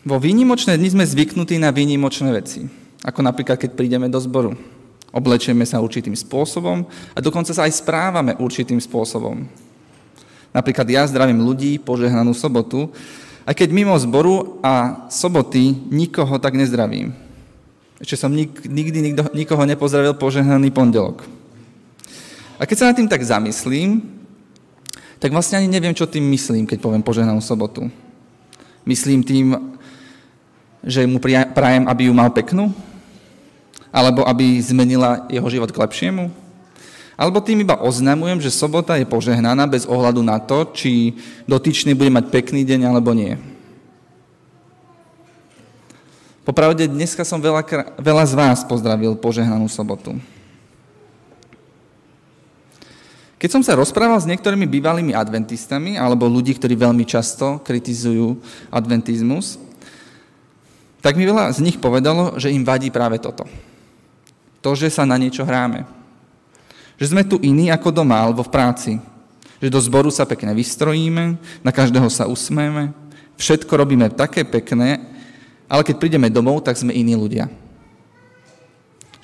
Vo výnimočné dni sme zvyknutí na výnimočné veci. Ako napríklad, keď prídeme do zboru. Oblečieme sa určitým spôsobom a dokonca sa aj správame určitým spôsobom. Napríklad ja zdravím ľudí, požehnanú sobotu, aj keď mimo zboru a soboty nikoho tak nezdravím. Ešte som nik, nikdy nikdo, nikoho nepozdravil požehnaný pondelok. A keď sa nad tým tak zamyslím, tak vlastne ani neviem, čo tým myslím, keď poviem požehnanú sobotu. Myslím tým že mu prajem, aby ju mal peknú? Alebo aby zmenila jeho život k lepšiemu? Alebo tým iba oznamujem, že sobota je požehnaná bez ohľadu na to, či dotyčný bude mať pekný deň alebo nie. Popravde, dneska som veľa, veľa z vás pozdravil požehnanú sobotu. Keď som sa rozprával s niektorými bývalými adventistami alebo ľudí, ktorí veľmi často kritizujú adventizmus, tak mi veľa z nich povedalo, že im vadí práve toto. To, že sa na niečo hráme. Že sme tu iní ako doma alebo v práci. Že do zboru sa pekne vystrojíme, na každého sa usmejeme, všetko robíme také pekné, ale keď prídeme domov, tak sme iní ľudia.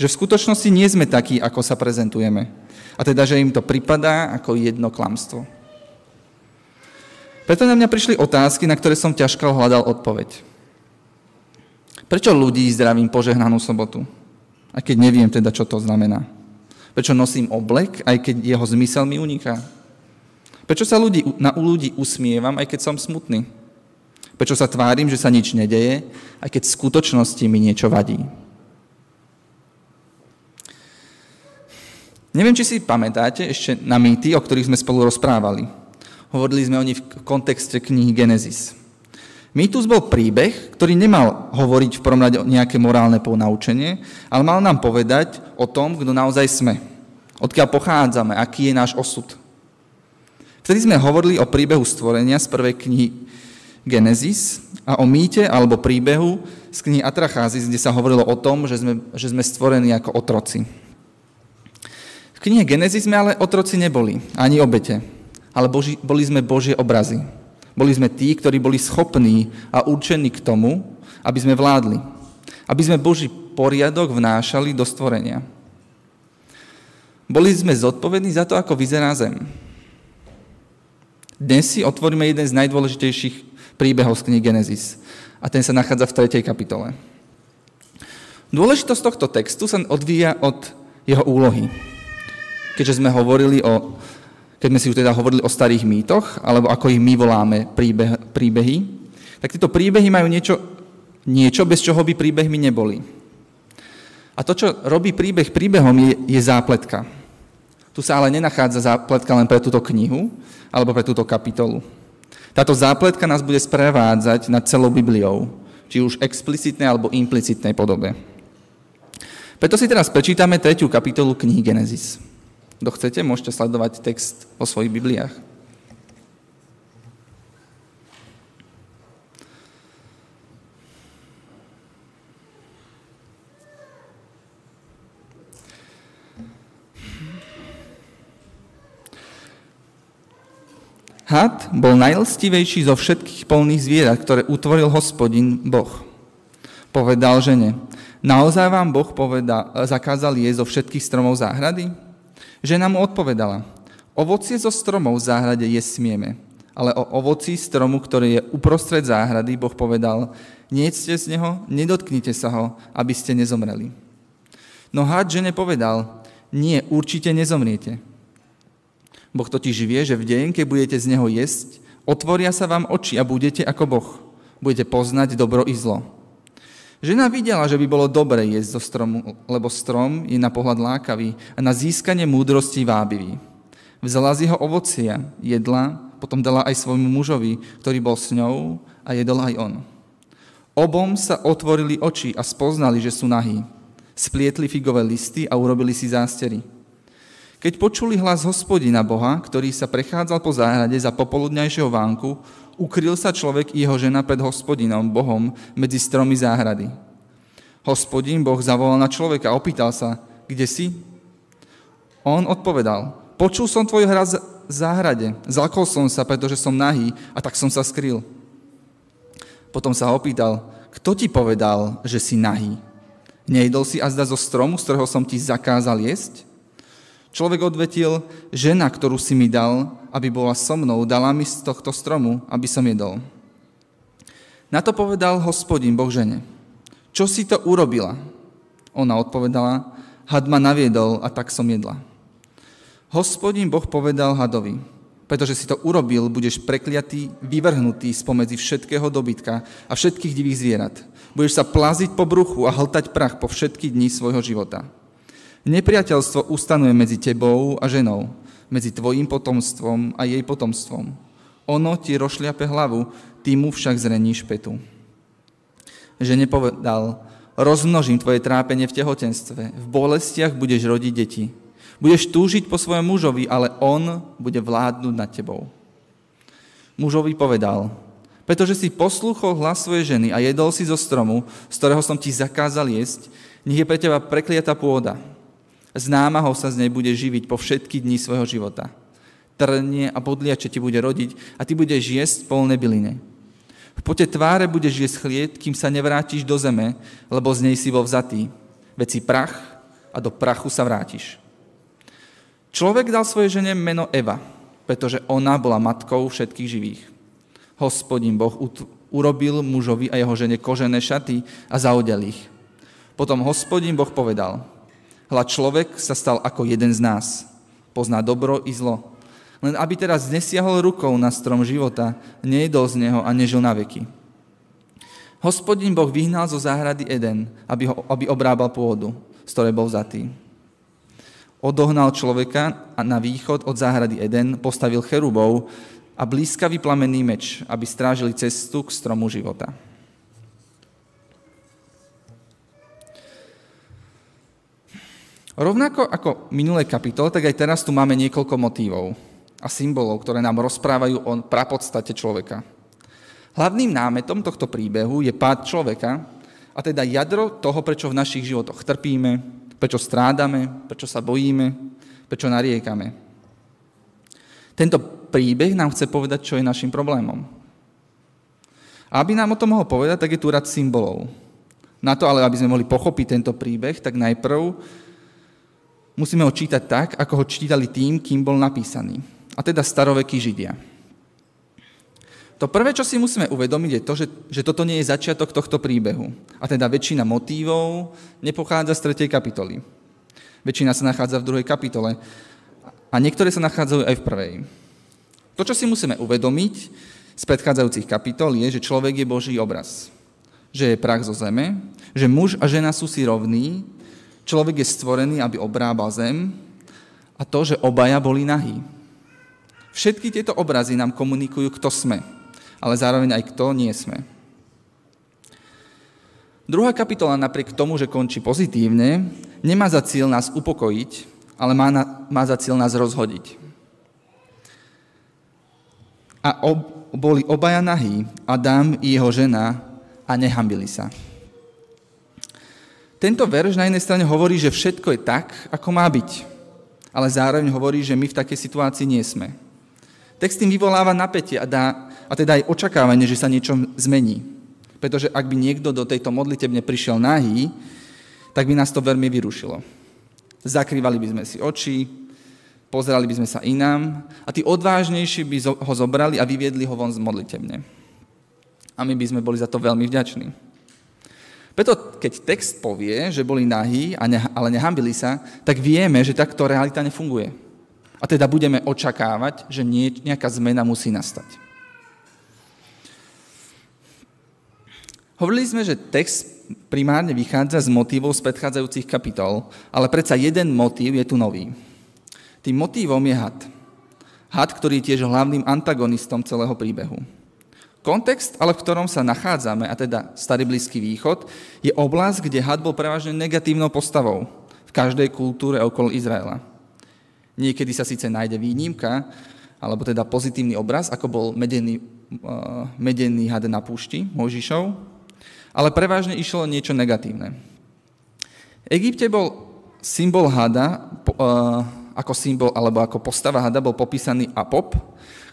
Že v skutočnosti nie sme takí, ako sa prezentujeme. A teda, že im to pripadá ako jedno klamstvo. Preto na mňa prišli otázky, na ktoré som ťažko hľadal odpoveď. Prečo ľudí zdravím požehnanú sobotu? Aj keď neviem teda, čo to znamená. Prečo nosím oblek, aj keď jeho zmysel mi uniká? Prečo sa ľudí, na ľudí usmievam, aj keď som smutný? Prečo sa tvárim, že sa nič nedeje, aj keď v skutočnosti mi niečo vadí? Neviem, či si pamätáte ešte na mýty, o ktorých sme spolu rozprávali. Hovorili sme o nich v kontexte knihy Genesis. Mýtus bol príbeh, ktorý nemal hovoriť v prvom rade nejaké morálne ponaučenie, ale mal nám povedať o tom, kto naozaj sme. Odkiaľ pochádzame, aký je náš osud. Vtedy sme hovorili o príbehu stvorenia z prvej knihy Genesis a o mýte alebo príbehu z knihy Atracházis, kde sa hovorilo o tom, že sme, že sme stvorení ako otroci. V knihe Genesis sme ale otroci neboli, ani obete, ale boži, boli sme Božie obrazy. Boli sme tí, ktorí boli schopní a určení k tomu, aby sme vládli. Aby sme Boží poriadok vnášali do stvorenia. Boli sme zodpovední za to, ako vyzerá zem. Dnes si otvoríme jeden z najdôležitejších príbehov z knihy Genesis. A ten sa nachádza v 3. kapitole. Dôležitosť tohto textu sa odvíja od jeho úlohy. Keďže sme hovorili o keď sme si už teda hovorili o starých mýtoch, alebo ako ich my voláme príbeh, príbehy, tak tieto príbehy majú niečo, niečo, bez čoho by príbehmi neboli. A to, čo robí príbeh príbehom, je, je zápletka. Tu sa ale nenachádza zápletka len pre túto knihu, alebo pre túto kapitolu. Táto zápletka nás bude sprevádzať nad celou Bibliou, či už explicitnej alebo implicitnej podobe. Preto si teraz prečítame tretiu kapitolu knihy Genesis. Kto chcete, môžete sledovať text vo svojich Bibliách. Had bol najlstivejší zo všetkých polných zvierat, ktoré utvoril hospodin Boh. Povedal žene, naozaj vám Boh povedal, zakázal jesť zo všetkých stromov záhrady? Žena mu odpovedala, ovocie zo stromov v záhrade je smieme, ale o ovoci stromu, ktorý je uprostred záhrady, Boh povedal, nejedzte z neho, nedotknite sa ho, aby ste nezomreli. No had žene povedal, nie, určite nezomriete. Boh totiž vie, že v deň, keď budete z neho jesť, otvoria sa vám oči a budete ako Boh. Budete poznať dobro i zlo. Žena videla, že by bolo dobre jesť zo stromu, lebo strom je na pohľad lákavý a na získanie múdrosti vábivý. Vzala z jeho ovocia, jedla, potom dala aj svojmu mužovi, ktorý bol s ňou a jedol aj on. Obom sa otvorili oči a spoznali, že sú nahí. Splietli figové listy a urobili si zástery. Keď počuli hlas hospodina Boha, ktorý sa prechádzal po záhrade za popoludňajšieho vánku, ukryl sa človek i jeho žena pred hospodinom, Bohom, medzi stromy záhrady. Hospodin Boh zavolal na človeka a opýtal sa, kde si? On odpovedal, počul som tvoj hraz v záhrade, zlakol som sa, pretože som nahý a tak som sa skryl. Potom sa opýtal, kto ti povedal, že si nahý? Nejedol si azda zo stromu, z ktorého som ti zakázal jesť? Človek odvetil, žena, ktorú si mi dal, aby bola so mnou, dala mi z tohto stromu, aby som jedol. Na to povedal hospodin Boh žene, čo si to urobila? Ona odpovedala, had ma naviedol a tak som jedla. Hospodin Boh povedal hadovi, pretože si to urobil, budeš prekliatý, vyvrhnutý spomedzi všetkého dobytka a všetkých divých zvierat. Budeš sa plaziť po bruchu a hltať prach po všetky dni svojho života. Nepriateľstvo ustanuje medzi tebou a ženou, medzi tvojim potomstvom a jej potomstvom. Ono ti rošliape hlavu, ty mu však zreníš petu. Že nepovedal, rozmnožím tvoje trápenie v tehotenstve, v bolestiach budeš rodiť deti. Budeš túžiť po svojom mužovi, ale on bude vládnuť nad tebou. Mužovi povedal, pretože si poslúchol hlas svojej ženy a jedol si zo stromu, z ktorého som ti zakázal jesť, nech je pre teba prekliatá pôda. Z námahou sa z nej bude živiť po všetky dni svojho života. Trnie a podliače ti bude rodiť a ty budeš jesť polné byline. V pote tváre budeš jesť chlieb, kým sa nevrátiš do zeme, lebo z nej si bol vzatý. Veď prach a do prachu sa vrátiš. Človek dal svojej žene meno Eva, pretože ona bola matkou všetkých živých. Hospodin Boh urobil mužovi a jeho žene kožené šaty a zaodel ich. Potom hospodin Boh povedal, hľa človek sa stal ako jeden z nás. Pozná dobro i zlo. Len aby teraz nesiahol rukou na strom života, nejedol z neho a nežil na veky. Hospodin Boh vyhnal zo záhrady Eden, aby, ho, aby obrábal pôdu, z ktorej bol zatý odohnal človeka a na východ od záhrady Eden postavil cherubov a blízkavý plamenný meč, aby strážili cestu k stromu života. Rovnako ako minulé kapitole, tak aj teraz tu máme niekoľko motívov a symbolov, ktoré nám rozprávajú o prapodstate človeka. Hlavným námetom tohto príbehu je pád človeka, a teda jadro toho, prečo v našich životoch trpíme, Prečo strádame, prečo sa bojíme, prečo nariekame. Tento príbeh nám chce povedať, čo je našim problémom. A aby nám o tom mohol povedať, tak je tu rad symbolov. Na to ale, aby sme mohli pochopiť tento príbeh, tak najprv musíme ho čítať tak, ako ho čítali tým, kým bol napísaný. A teda starovekí Židia. To prvé, čo si musíme uvedomiť, je to, že, že toto nie je začiatok tohto príbehu. A teda väčšina motívov nepochádza z 3. kapitoly. Väčšina sa nachádza v druhej kapitole a niektoré sa nachádzajú aj v prvej. To, čo si musíme uvedomiť z predchádzajúcich kapitol, je, že človek je Boží obraz. Že je prach zo zeme, že muž a žena sú si rovní, človek je stvorený, aby obrábal zem a to, že obaja boli nahí. Všetky tieto obrazy nám komunikujú, kto sme ale zároveň aj kto nie sme. Druhá kapitola napriek tomu, že končí pozitívne, nemá za cieľ nás upokojiť, ale má, na, má za cieľ nás rozhodiť. A ob, boli obaja nahí, Adam i jeho žena, a nehambili sa. Tento verš na jednej strane hovorí, že všetko je tak, ako má byť, ale zároveň hovorí, že my v takej situácii nie sme. Text tým vyvoláva napätie a dá a teda aj očakávanie, že sa niečo zmení. Pretože ak by niekto do tejto modlitebne prišiel nahý, tak by nás to veľmi vyrušilo. Zakrývali by sme si oči, pozerali by sme sa inám a tí odvážnejší by ho zobrali a vyviedli ho von z modlitebne. A my by sme boli za to veľmi vďační. Preto, keď text povie, že boli nahí, ale nehambili sa, tak vieme, že takto realita nefunguje. A teda budeme očakávať, že nejaká zmena musí nastať. Hovorili sme, že text primárne vychádza z motívov z predchádzajúcich kapitol, ale predsa jeden motív je tu nový. Tým motívom je had. Had, ktorý je tiež hlavným antagonistom celého príbehu. Kontext, ale v ktorom sa nachádzame, a teda Starý Blízky východ, je oblasť, kde had bol prevažne negatívnou postavou v každej kultúre okolo Izraela. Niekedy sa síce nájde výnimka, alebo teda pozitívny obraz, ako bol medený, uh, medený had na púšti Mojžišov, ale prevažne išlo niečo negatívne. V Egypte bol symbol hada, eh, ako symbol alebo ako postava hada bol popísaný Apop,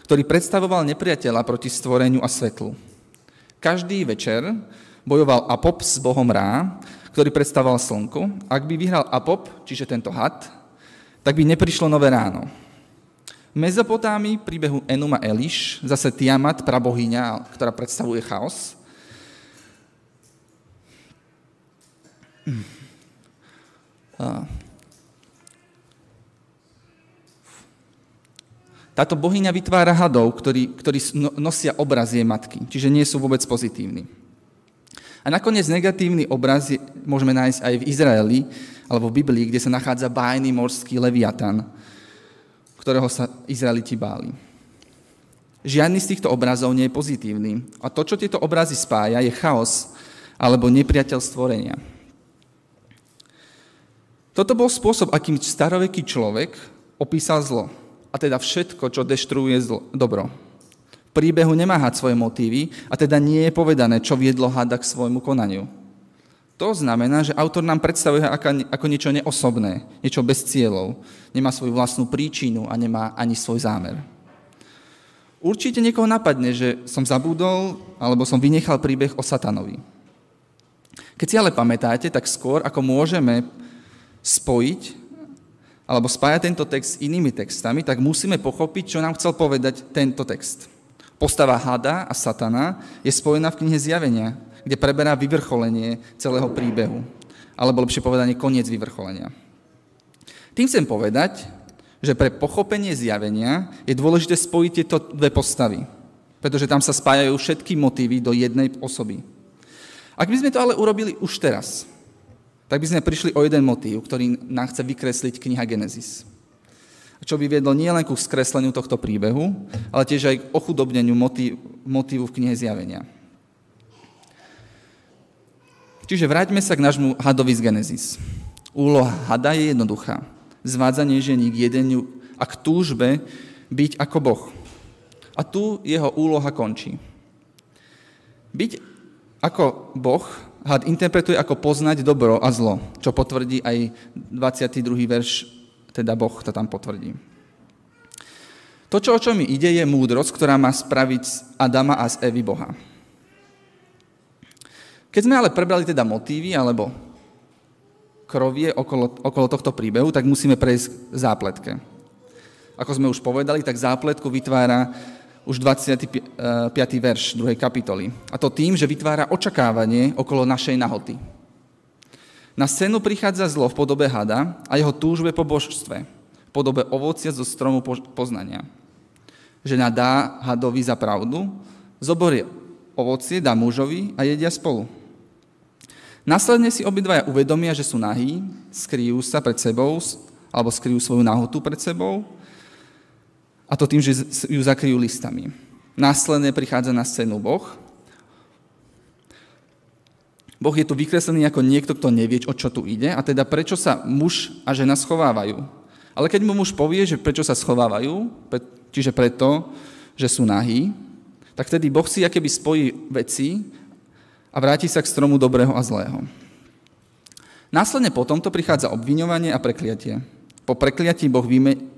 ktorý predstavoval nepriateľa proti stvoreniu a svetlu. Každý večer bojoval Apop s bohom Rá, ktorý predstavoval slnko. Ak by vyhral Apop, čiže tento had, tak by neprišlo nové ráno. V Mezopotámii príbehu Enuma Eliš, zase Tiamat, prabohyňa, ktorá predstavuje chaos. Táto bohyňa vytvára hadov, ktorí, ktorí no, nosia obraz jej matky, čiže nie sú vôbec pozitívni. A nakoniec negatívny obraz je, môžeme nájsť aj v Izraeli, alebo v Biblii, kde sa nachádza bájny morský leviatan, ktorého sa Izraeliti báli. Žiadny z týchto obrazov nie je pozitívny. A to, čo tieto obrazy spája, je chaos alebo nepriateľ stvorenia. Toto bol spôsob, akým staroveký človek opísal zlo a teda všetko, čo deštruuje zlo, dobro. V príbehu nemá had svoje motívy a teda nie je povedané, čo viedlo hada k svojmu konaniu. To znamená, že autor nám predstavuje ako, niečo neosobné, niečo bez cieľov. Nemá svoju vlastnú príčinu a nemá ani svoj zámer. Určite niekoho napadne, že som zabudol alebo som vynechal príbeh o satanovi. Keď si ale pamätáte, tak skôr ako môžeme spojiť alebo spájať tento text s inými textami, tak musíme pochopiť, čo nám chcel povedať tento text. Postava Hada a Satana je spojená v knihe Zjavenia, kde preberá vyvrcholenie celého príbehu. Alebo lepšie povedanie, koniec vyvrcholenia. Tým chcem povedať, že pre pochopenie zjavenia je dôležité spojiť tieto dve postavy, pretože tam sa spájajú všetky motívy do jednej osoby. Ak by sme to ale urobili už teraz, tak by sme prišli o jeden motív, ktorý nám chce vykresliť kniha Genesis. Čo by viedlo nielen ku skresleniu tohto príbehu, ale tiež aj k ochudobneniu motív, motívu v knihe Zjavenia. Čiže vráťme sa k nášmu hadovi z Genesis. Úloha hada je jednoduchá. Zvádzanie žení k jedeniu a k túžbe byť ako Boh. A tu jeho úloha končí. Byť ako Boh had interpretuje ako poznať dobro a zlo, čo potvrdí aj 22. verš, teda Boh to tam potvrdí. To, čo, o čo mi ide, je múdrosť, ktorá má spraviť z Adama a z Evy Boha. Keď sme ale prebrali teda motívy alebo krovie okolo, okolo tohto príbehu, tak musíme prejsť k zápletke. Ako sme už povedali, tak zápletku vytvára už 25. verš 2. kapitoly. A to tým, že vytvára očakávanie okolo našej nahoty. Na scénu prichádza zlo v podobe hada a jeho túžbe po božstve, v podobe ovocia zo stromu poznania. Žena dá hadovi za pravdu, zoborie ovocie, dá mužovi a jedia spolu. Následne si obidvaja uvedomia, že sú nahí, skryjú sa pred sebou, alebo skryjú svoju nahotu pred sebou a to tým, že ju zakryjú listami. Následne prichádza na scénu Boh. Boh je tu vykreslený ako niekto, kto nevie, o čo tu ide, a teda prečo sa muž a žena schovávajú. Ale keď mu muž povie, že prečo sa schovávajú, čiže preto, že sú nahí, tak vtedy Boh si akéby spojí veci a vráti sa k stromu dobrého a zlého. Následne potom to prichádza obviňovanie a prekliatie. Po prekliatí Boh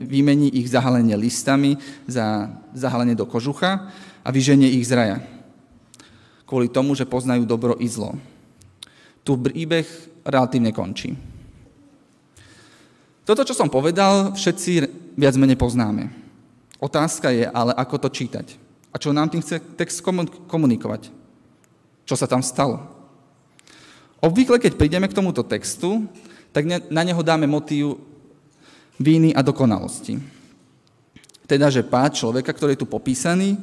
vymení ich zahalenie listami za zahalenie do kožucha a vyženie ich z raja. Kvôli tomu, že poznajú dobro i zlo. Tu príbeh relatívne končí. Toto, čo som povedal, všetci viac menej poznáme. Otázka je ale, ako to čítať. A čo nám tým chce text komunikovať? Čo sa tam stalo? Obvykle, keď prídeme k tomuto textu, tak na neho dáme motív víny a dokonalosti. Teda, že pád človeka, ktorý je tu popísaný,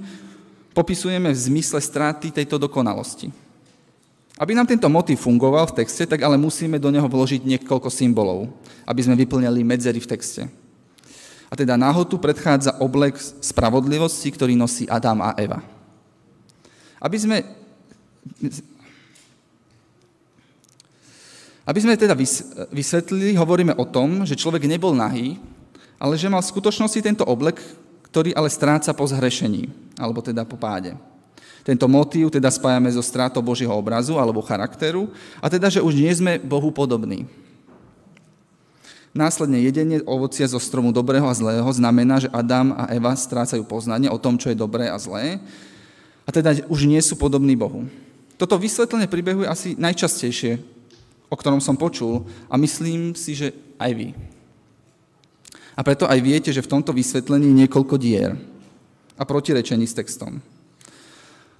popisujeme v zmysle straty tejto dokonalosti. Aby nám tento motív fungoval v texte, tak ale musíme do neho vložiť niekoľko symbolov, aby sme vyplňali medzery v texte. A teda náhotu predchádza oblek spravodlivosti, ktorý nosí Adam a Eva. Aby sme aby sme teda vysvetlili, hovoríme o tom, že človek nebol nahý, ale že mal v skutočnosti tento oblek, ktorý ale stráca po zhrešení, alebo teda po páde. Tento motív teda spájame so strátou Božieho obrazu alebo charakteru, a teda, že už nie sme Bohu podobní. Následne jedenie ovocia zo stromu dobrého a zlého znamená, že Adam a Eva strácajú poznanie o tom, čo je dobré a zlé, A teda už nie sú podobní Bohu. Toto vysvetlenie príbehu je asi najčastejšie, o ktorom som počul a myslím si, že aj vy. A preto aj viete, že v tomto vysvetlení niekoľko dier a protirečení s textom.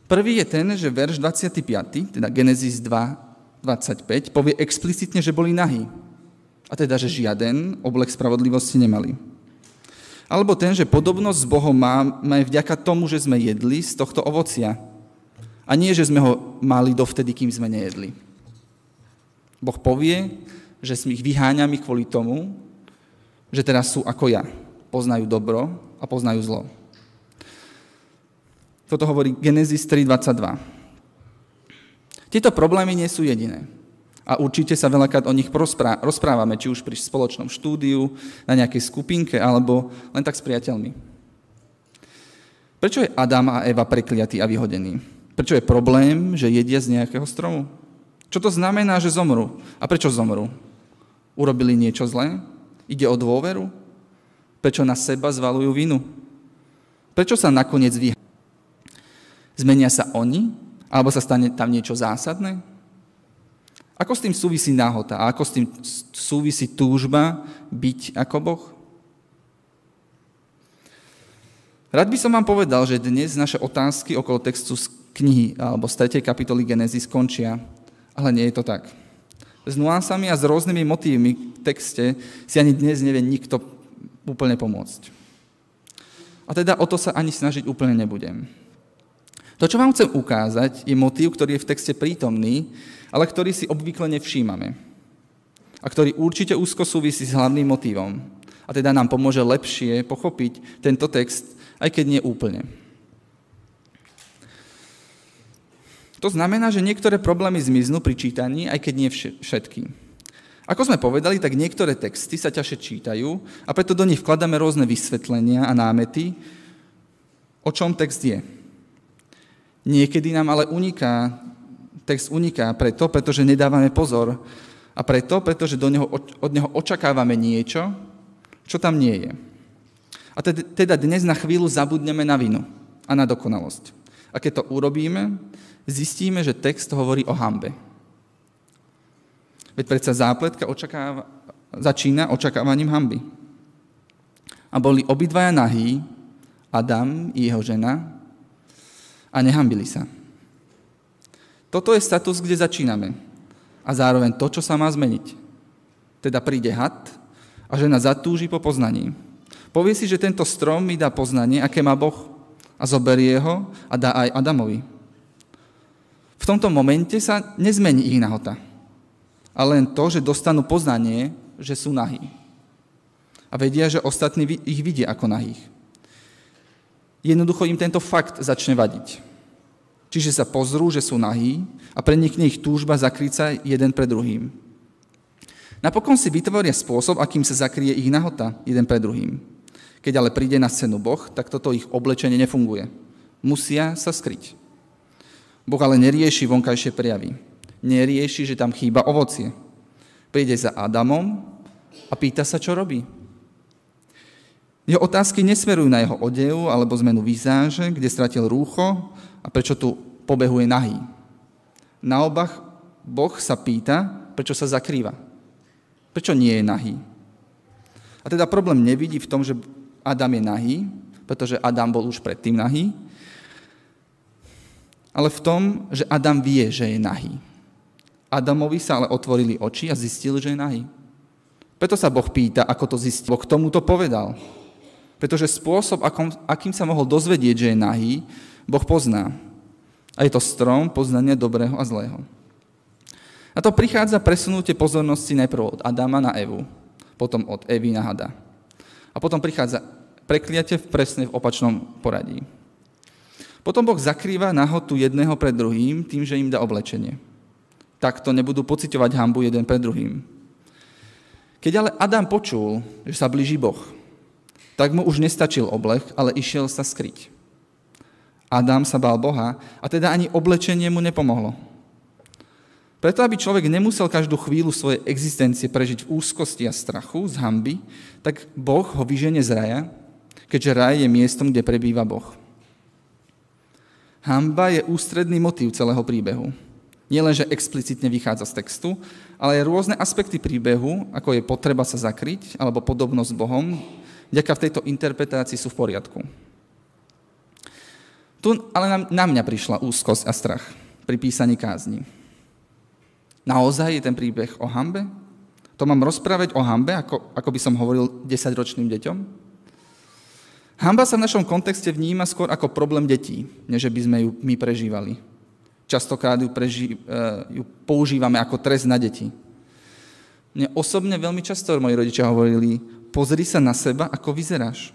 Prvý je ten, že verš 25, teda Genesis 2, 25, povie explicitne, že boli nahí. A teda, že žiaden oblek spravodlivosti nemali. Alebo ten, že podobnosť s Bohom máme vďaka tomu, že sme jedli z tohto ovocia. A nie, že sme ho mali dovtedy, kým sme nejedli. Boh povie, že sme ich vyháňami kvôli tomu, že teraz sú ako ja. Poznajú dobro a poznajú zlo. Toto hovorí Genesis 3.22. Tieto problémy nie sú jediné. A určite sa veľakrát o nich rozprávame, či už pri spoločnom štúdiu, na nejakej skupinke, alebo len tak s priateľmi. Prečo je Adam a Eva prekliatí a vyhodení? Prečo je problém, že jedia z nejakého stromu? Čo to znamená, že zomru? A prečo zomru? Urobili niečo zlé? Ide o dôveru? Prečo na seba zvalujú vinu? Prečo sa nakoniec vyhľadajú? Zmenia sa oni? Alebo sa stane tam niečo zásadné? Ako s tým súvisí náhota? A ako s tým súvisí túžba byť ako Boh? Rád by som vám povedal, že dnes naše otázky okolo textu z knihy alebo z 3. kapitoly Genezy skončia, ale nie je to tak. S nuansami a s rôznymi motívmi v texte si ani dnes nevie nikto úplne pomôcť. A teda o to sa ani snažiť úplne nebudem. To, čo vám chcem ukázať, je motív, ktorý je v texte prítomný, ale ktorý si obvykle nevšímame. A ktorý určite úzko súvisí s hlavným motívom. A teda nám pomôže lepšie pochopiť tento text, aj keď nie úplne. To znamená, že niektoré problémy zmiznú pri čítaní, aj keď nie všetky. Ako sme povedali, tak niektoré texty sa ťažšie čítajú a preto do nich vkladáme rôzne vysvetlenia a námety, o čom text je. Niekedy nám ale uniká, text uniká preto, pretože nedávame pozor a preto, pretože do neho, od neho očakávame niečo, čo tam nie je. A teda dnes na chvíľu zabudneme na vinu a na dokonalosť. A keď to urobíme, zistíme, že text hovorí o hambe. Veď predsa zápletka očakáva, začína očakávaním hamby. A boli obidvaja nahí, Adam i jeho žena, a nehambili sa. Toto je status, kde začíname. A zároveň to, čo sa má zmeniť. Teda príde had a žena zatúži po poznaní. Povie si, že tento strom mi dá poznanie, aké má Boh a zoberie ho a dá aj Adamovi. V tomto momente sa nezmení ich nahota. Ale len to, že dostanú poznanie, že sú nahí. A vedia, že ostatní ich vidia ako nahých. Jednoducho im tento fakt začne vadiť. Čiže sa pozrú, že sú nahí a prenikne ich túžba zakryť sa jeden pred druhým. Napokon si vytvoria spôsob, akým sa zakrie ich nahota jeden pred druhým. Keď ale príde na scénu Boh, tak toto ich oblečenie nefunguje. Musia sa skryť. Boh ale nerieši vonkajšie prejavy. Nerieši, že tam chýba ovocie. Príde za Adamom a pýta sa, čo robí. Jeho otázky nesmerujú na jeho odev alebo zmenu výzáže, kde stratil rúcho a prečo tu pobehuje nahý. Naopak, Boh sa pýta, prečo sa zakrýva. Prečo nie je nahý. A teda problém nevidí v tom, že Adam je nahý, pretože Adam bol už predtým nahý, ale v tom, že Adam vie, že je nahý. Adamovi sa ale otvorili oči a zistil, že je nahý. Preto sa Boh pýta, ako to zistil. Boh tomu to povedal. Pretože spôsob, akom, akým sa mohol dozvedieť, že je nahý, Boh pozná. A je to strom poznania dobrého a zlého. A to prichádza presunutie pozornosti najprv od Adama na Evu, potom od Evy na Hada. A potom prichádza prekliate presne v opačnom poradí. Potom Boh zakrýva nahotu jedného pred druhým tým, že im dá oblečenie. Takto nebudú pocitovať hambu jeden pred druhým. Keď ale Adam počul, že sa blíži Boh, tak mu už nestačil oblek, ale išiel sa skryť. Adam sa bál Boha a teda ani oblečenie mu nepomohlo. Preto, aby človek nemusel každú chvíľu svojej existencie prežiť v úzkosti a strachu, z hamby, tak Boh ho vyženie z raja, keďže raj je miestom, kde prebýva Boh. Hamba je ústredný motív celého príbehu. Nielenže explicitne vychádza z textu, ale aj rôzne aspekty príbehu, ako je potreba sa zakryť alebo podobnosť s Bohom, vďaka v tejto interpretácii sú v poriadku. Tu ale na, mňa prišla úzkosť a strach pri písaní kázni. Naozaj je ten príbeh o hambe? To mám rozprávať o hambe, ako, ako by som hovoril desaťročným deťom? Hamba sa v našom kontexte vníma skôr ako problém detí, než by sme ju my prežívali. Častokrát ju, preži- eh, ju používame ako trest na deti. Mne osobne veľmi často moji rodičia hovorili, pozri sa na seba, ako vyzeráš.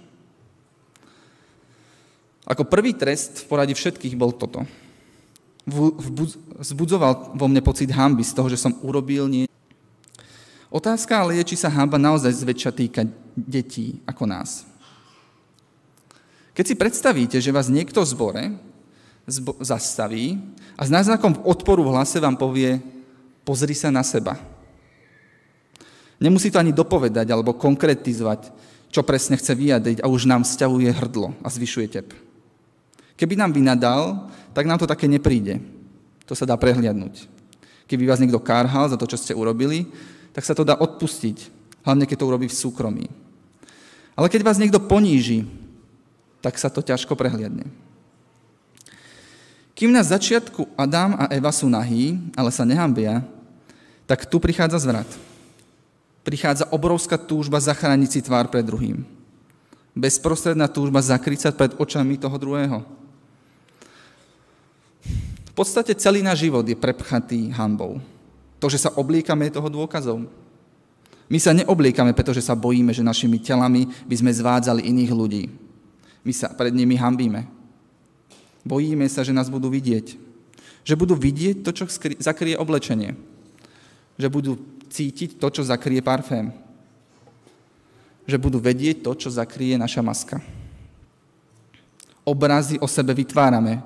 Ako prvý trest v poradí všetkých bol toto. Vzbudzoval vo mne pocit hamby z toho, že som urobil nie. Otázka ale je, či sa hamba naozaj zväčša týka detí ako nás. Keď si predstavíte, že vás niekto v zbore zbo- zastaví a s náznakom odporu v hlase vám povie, pozri sa na seba. Nemusí to ani dopovedať alebo konkretizovať, čo presne chce vyjadriť a už nám vzťahuje hrdlo a zvyšuje tep. Keby nám vynadal, tak nám to také nepríde. To sa dá prehliadnúť. Keby vás niekto kárhal za to, čo ste urobili, tak sa to dá odpustiť, hlavne keď to urobí v súkromí. Ale keď vás niekto poníži, tak sa to ťažko prehliadne. Kým na začiatku Adam a Eva sú nahí, ale sa nehambia, tak tu prichádza zvrat. Prichádza obrovská túžba zachrániť si tvár pred druhým. Bezprostredná túžba zakryť sa pred očami toho druhého. V podstate celý náš život je prepchatý hambou. To, že sa obliekame, je toho dôkazom. My sa neobliekame, pretože sa bojíme, že našimi telami by sme zvádzali iných ľudí. My sa pred nimi hambíme. Bojíme sa, že nás budú vidieť. Že budú vidieť to, čo zakrie oblečenie. Že budú cítiť to, čo zakrie parfém. Že budú vedieť to, čo zakrie naša maska. Obrazy o sebe vytvárame,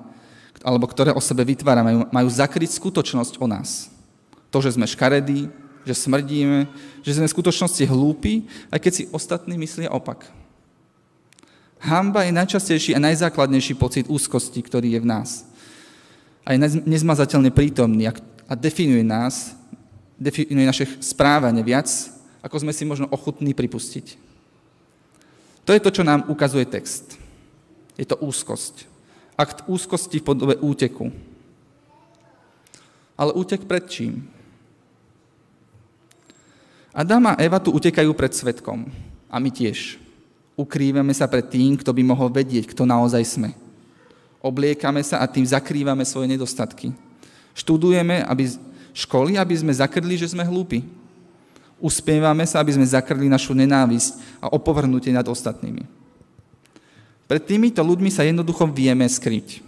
alebo ktoré o sebe vytvárame, majú zakryť skutočnosť o nás. To, že sme škaredí, že smrdíme, že sme v skutočnosti hlúpi, aj keď si ostatní myslia opak. Hamba je najčastejší a najzákladnejší pocit úzkosti, ktorý je v nás. A je nezmazateľne prítomný a definuje nás, definuje naše správanie viac, ako sme si možno ochutní pripustiť. To je to, čo nám ukazuje text. Je to úzkosť. Akt úzkosti v podobe úteku. Ale útek pred čím? Adam a Eva tu utekajú pred svetkom. A my tiež. Ukrývame sa pred tým, kto by mohol vedieť, kto naozaj sme. Obliekame sa a tým zakrývame svoje nedostatky. Študujeme aby, školy, aby sme zakrli, že sme hlúpi. Uspievame sa, aby sme zakrli našu nenávisť a opovrhnutie nad ostatnými. Pred týmito ľuďmi sa jednoducho vieme skryť.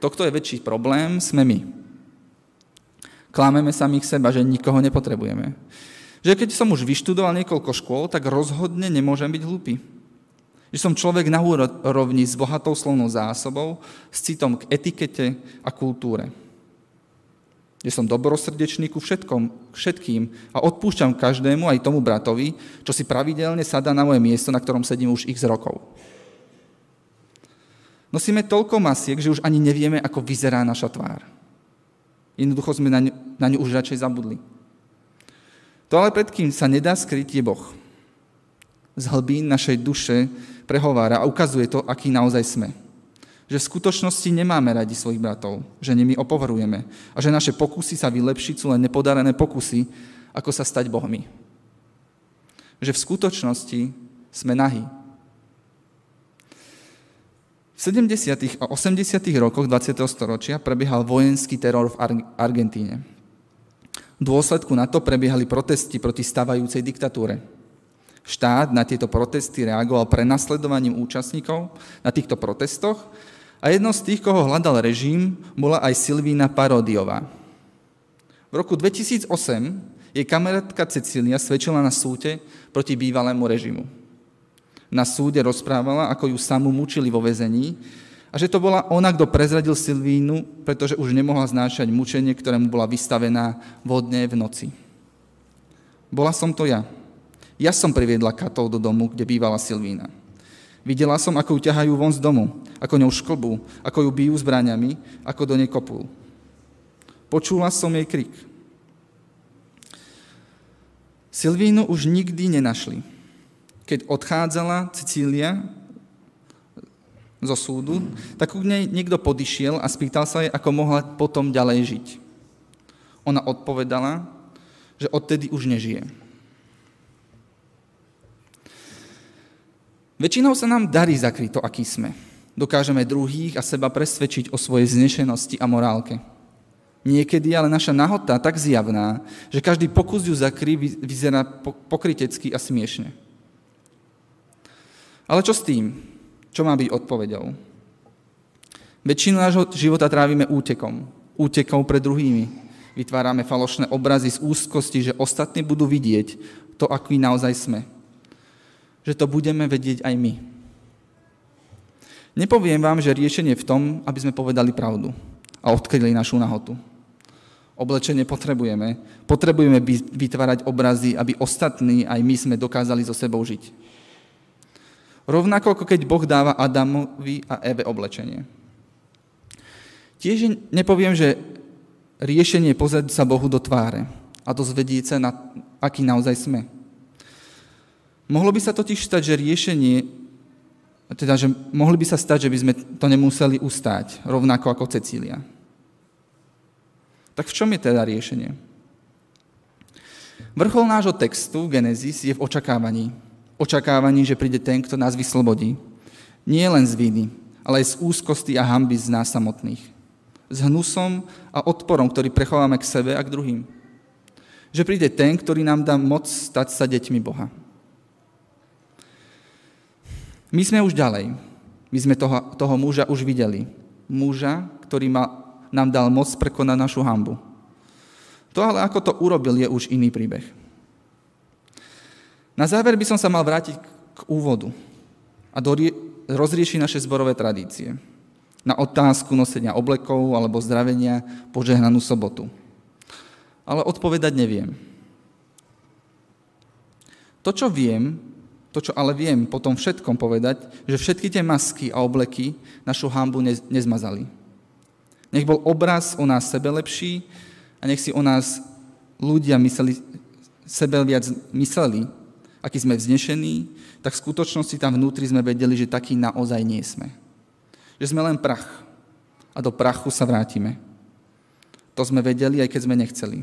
To, kto je väčší problém, sme my. Klameme samých seba, že nikoho nepotrebujeme že keď som už vyštudoval niekoľko škôl, tak rozhodne nemôžem byť hlupý. Že som človek na úrovni s bohatou slovnou zásobou, s citom k etikete a kultúre. Že som dobrosrdečný ku všetkom, všetkým a odpúšťam každému, aj tomu bratovi, čo si pravidelne sadá na moje miesto, na ktorom sedím už x rokov. Nosíme toľko masiek, že už ani nevieme, ako vyzerá naša tvár. Jednoducho sme na ňu, na ňu už radšej zabudli. To ale pred kým sa nedá skryť je Boh. Z hlbín našej duše prehovára a ukazuje to, aký naozaj sme. Že v skutočnosti nemáme radi svojich bratov, že nimi opovrujeme a že naše pokusy sa vylepšiť sú len nepodarené pokusy, ako sa stať Bohmi. Že v skutočnosti sme nahí. V 70. a 80. rokoch 20. storočia prebiehal vojenský teror v Argentíne. V dôsledku na to prebiehali protesty proti stavajúcej diktatúre. Štát na tieto protesty reagoval prenasledovaním účastníkov na týchto protestoch a jednou z tých, koho hľadal režim, bola aj Silvína Parodiová. V roku 2008 jej kamarátka Cecília svedčila na súde proti bývalému režimu. Na súde rozprávala, ako ju samú mučili vo väzení a že to bola ona, kto prezradil Silvínu, pretože už nemohla znášať mučenie, ktorému bola vystavená vodne v noci. Bola som to ja. Ja som priviedla Katov do domu, kde bývala Silvína. Videla som, ako ju ťahajú von z domu, ako ňou šklbú, ako ju bijú zbraniami, ako do nej kopú. Počula som jej krik. Silvínu už nikdy nenašli. Keď odchádzala Cecília zo súdu, tak k nej niekto podišiel a spýtal sa jej, ako mohla potom ďalej žiť. Ona odpovedala, že odtedy už nežije. Väčšinou sa nám darí zakryť to, aký sme. Dokážeme druhých a seba presvedčiť o svojej znešenosti a morálke. Niekedy ale naša nahota tak zjavná, že každý pokus ju zakry vyzerá pokrytecky a smiešne. Ale čo s tým? Čo má byť odpovedou? Väčšinu nášho života trávime útekom. Útekom pred druhými. Vytvárame falošné obrazy z úzkosti, že ostatní budú vidieť to, aký naozaj sme že to budeme vedieť aj my. Nepoviem vám, že riešenie v tom, aby sme povedali pravdu a odkryli našu nahotu. Oblečenie potrebujeme. Potrebujeme vytvárať obrazy, aby ostatní, aj my sme dokázali so sebou žiť. Rovnako ako keď Boh dáva Adamovi a Eve oblečenie. Tiež nepoviem, že riešenie je pozrieť sa Bohu do tváre a dozvedieť sa, na, aký naozaj sme. Mohlo by sa totiž stať, že riešenie, teda, že mohli by sa stať, že by sme to nemuseli ustáť, rovnako ako Cecília. Tak v čom je teda riešenie? Vrchol nášho textu, Genesis, je v očakávaní. Očakávaní, že príde ten, kto nás vyslobodí. Nie len z viny, ale aj z úzkosti a hamby z nás samotných. S hnusom a odporom, ktorý prechováme k sebe a k druhým. Že príde ten, ktorý nám dá moc stať sa deťmi Boha. My sme už ďalej. My sme toho, toho muža už videli. Muža, ktorý ma, nám dal moc prekonať našu hambu. To ale ako to urobil, je už iný príbeh. Na záver by som sa mal vrátiť k úvodu a do, rozriešiť naše zborové tradície. Na otázku nosenia oblekov alebo zdravenia požehnanú sobotu. Ale odpovedať neviem. To, čo viem, to, čo ale viem potom všetkom povedať, že všetky tie masky a obleky našu hambu nezmazali. Nech bol obraz o nás sebe lepší a nech si o nás ľudia mysleli, sebe viac mysleli, aký sme vznešení, tak v skutočnosti tam vnútri sme vedeli, že taký naozaj nie sme. Že sme len prach a do prachu sa vrátime. To sme vedeli, aj keď sme nechceli.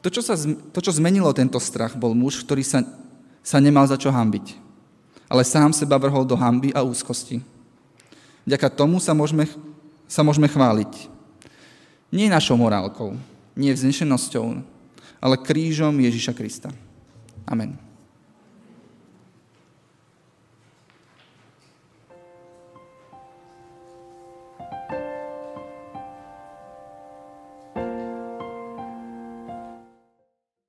To čo, sa, to, čo zmenilo tento strach, bol muž, ktorý sa, sa nemal za čo hambiť, ale sám seba vrhol do hamby a úzkosti. Vďaka tomu sa môžeme, sa môžeme chváliť. Nie našou morálkou, nie vznešenosťou, ale krížom Ježiša Krista. Amen.